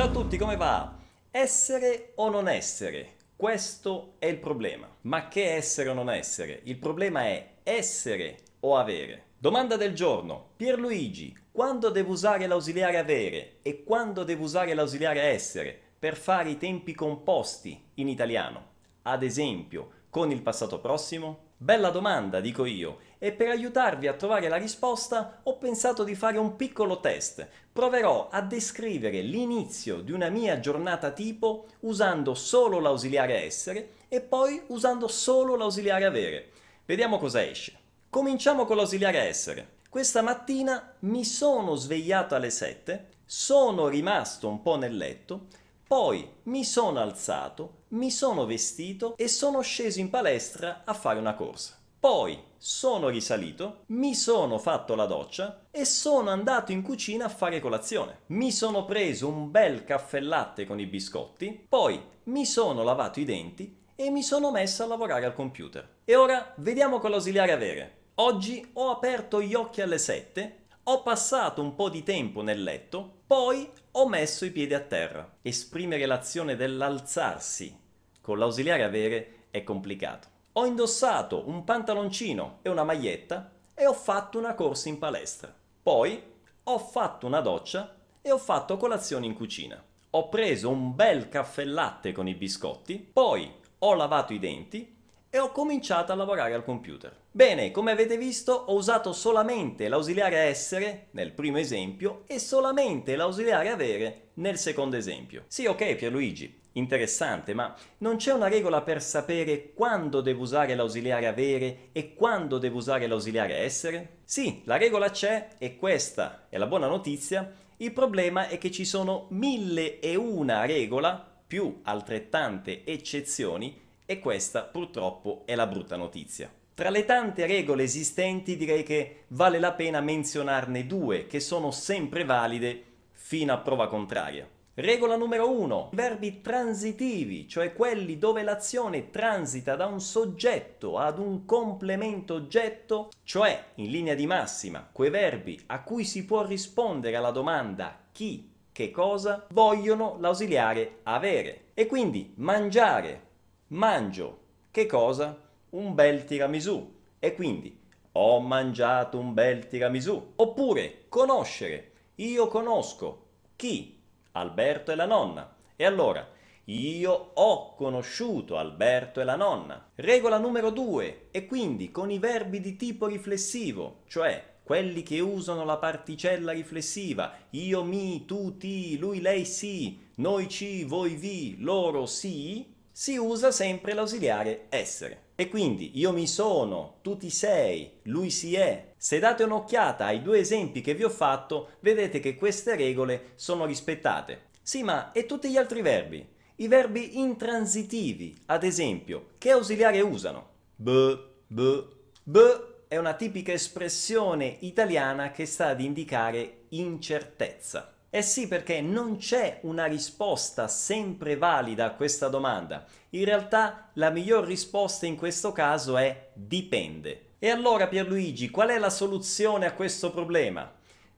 Ciao a tutti, come va? Essere o non essere? Questo è il problema. Ma che essere o non essere? Il problema è essere o avere. Domanda del giorno. Pierluigi, quando devo usare l'ausiliare avere e quando devo usare l'ausiliare essere per fare i tempi composti in italiano? Ad esempio, con il passato prossimo? Bella domanda, dico io, e per aiutarvi a trovare la risposta ho pensato di fare un piccolo test. Proverò a descrivere l'inizio di una mia giornata tipo usando solo l'ausiliare essere e poi usando solo l'ausiliare avere. Vediamo cosa esce. Cominciamo con l'ausiliare essere. Questa mattina mi sono svegliato alle 7, sono rimasto un po' nel letto, poi mi sono alzato, mi sono vestito e sono sceso in palestra a fare una corsa. Poi sono risalito, mi sono fatto la doccia e sono andato in cucina a fare colazione. Mi sono preso un bel caffè latte con i biscotti, poi mi sono lavato i denti e mi sono messo a lavorare al computer. E ora vediamo con l'ausiliare avere. Oggi ho aperto gli occhi alle 7 ho passato un po' di tempo nel letto, poi ho messo i piedi a terra. Esprimere l'azione dell'alzarsi con l'ausiliare avere è complicato. Ho indossato un pantaloncino e una maglietta e ho fatto una corsa in palestra. Poi ho fatto una doccia e ho fatto colazione in cucina. Ho preso un bel caffè latte con i biscotti, poi ho lavato i denti e ho cominciato a lavorare al computer. Bene, come avete visto ho usato solamente l'ausiliare essere nel primo esempio e solamente l'ausiliare avere nel secondo esempio. Sì, ok Pierluigi, interessante, ma non c'è una regola per sapere quando devo usare l'ausiliare avere e quando devo usare l'ausiliare essere? Sì, la regola c'è e questa è la buona notizia. Il problema è che ci sono mille e una regola più altrettante eccezioni e questa purtroppo è la brutta notizia. Tra le tante regole esistenti direi che vale la pena menzionarne due che sono sempre valide fino a prova contraria. Regola numero uno, verbi transitivi, cioè quelli dove l'azione transita da un soggetto ad un complemento oggetto, cioè in linea di massima quei verbi a cui si può rispondere alla domanda chi, che cosa, vogliono l'ausiliare avere. E quindi mangiare, mangio che cosa? Un bel tiramisù. E quindi ho mangiato un bel tiramisù. Oppure conoscere. Io conosco. Chi? Alberto e la nonna. E allora, io ho conosciuto Alberto e la nonna. Regola numero due. E quindi con i verbi di tipo riflessivo, cioè quelli che usano la particella riflessiva, io mi, tu ti, lui, lei sì, noi ci, voi vi, loro sì, si usa sempre l'ausiliare essere. E quindi io mi sono, tu ti sei, lui si è. Se date un'occhiata ai due esempi che vi ho fatto, vedete che queste regole sono rispettate. Sì, ma e tutti gli altri verbi? I verbi intransitivi, ad esempio, che ausiliare usano? B, b, b è una tipica espressione italiana che sta ad indicare incertezza. Eh sì, perché non c'è una risposta sempre valida a questa domanda. In realtà la miglior risposta in questo caso è dipende. E allora Pierluigi, qual è la soluzione a questo problema?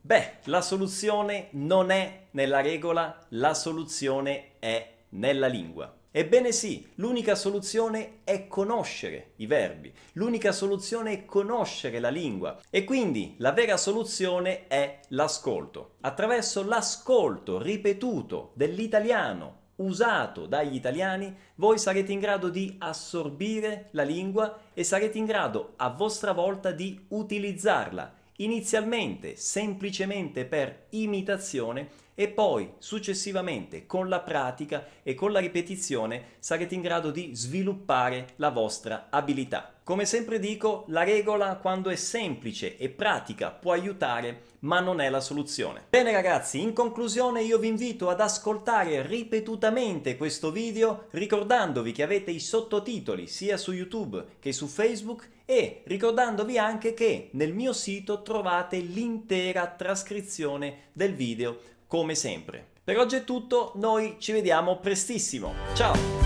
Beh, la soluzione non è nella regola, la soluzione è nella lingua. Ebbene sì, l'unica soluzione è conoscere i verbi, l'unica soluzione è conoscere la lingua. E quindi la vera soluzione è l'ascolto. Attraverso l'ascolto ripetuto dell'italiano usato dagli italiani, voi sarete in grado di assorbire la lingua e sarete in grado a vostra volta di utilizzarla inizialmente semplicemente per imitazione e poi successivamente con la pratica e con la ripetizione sarete in grado di sviluppare la vostra abilità. Come sempre dico, la regola quando è semplice e pratica può aiutare, ma non è la soluzione. Bene ragazzi, in conclusione io vi invito ad ascoltare ripetutamente questo video ricordandovi che avete i sottotitoli sia su YouTube che su Facebook e ricordandovi anche che nel mio sito trovate l'intera trascrizione del video come sempre. Per oggi è tutto, noi ci vediamo prestissimo. Ciao!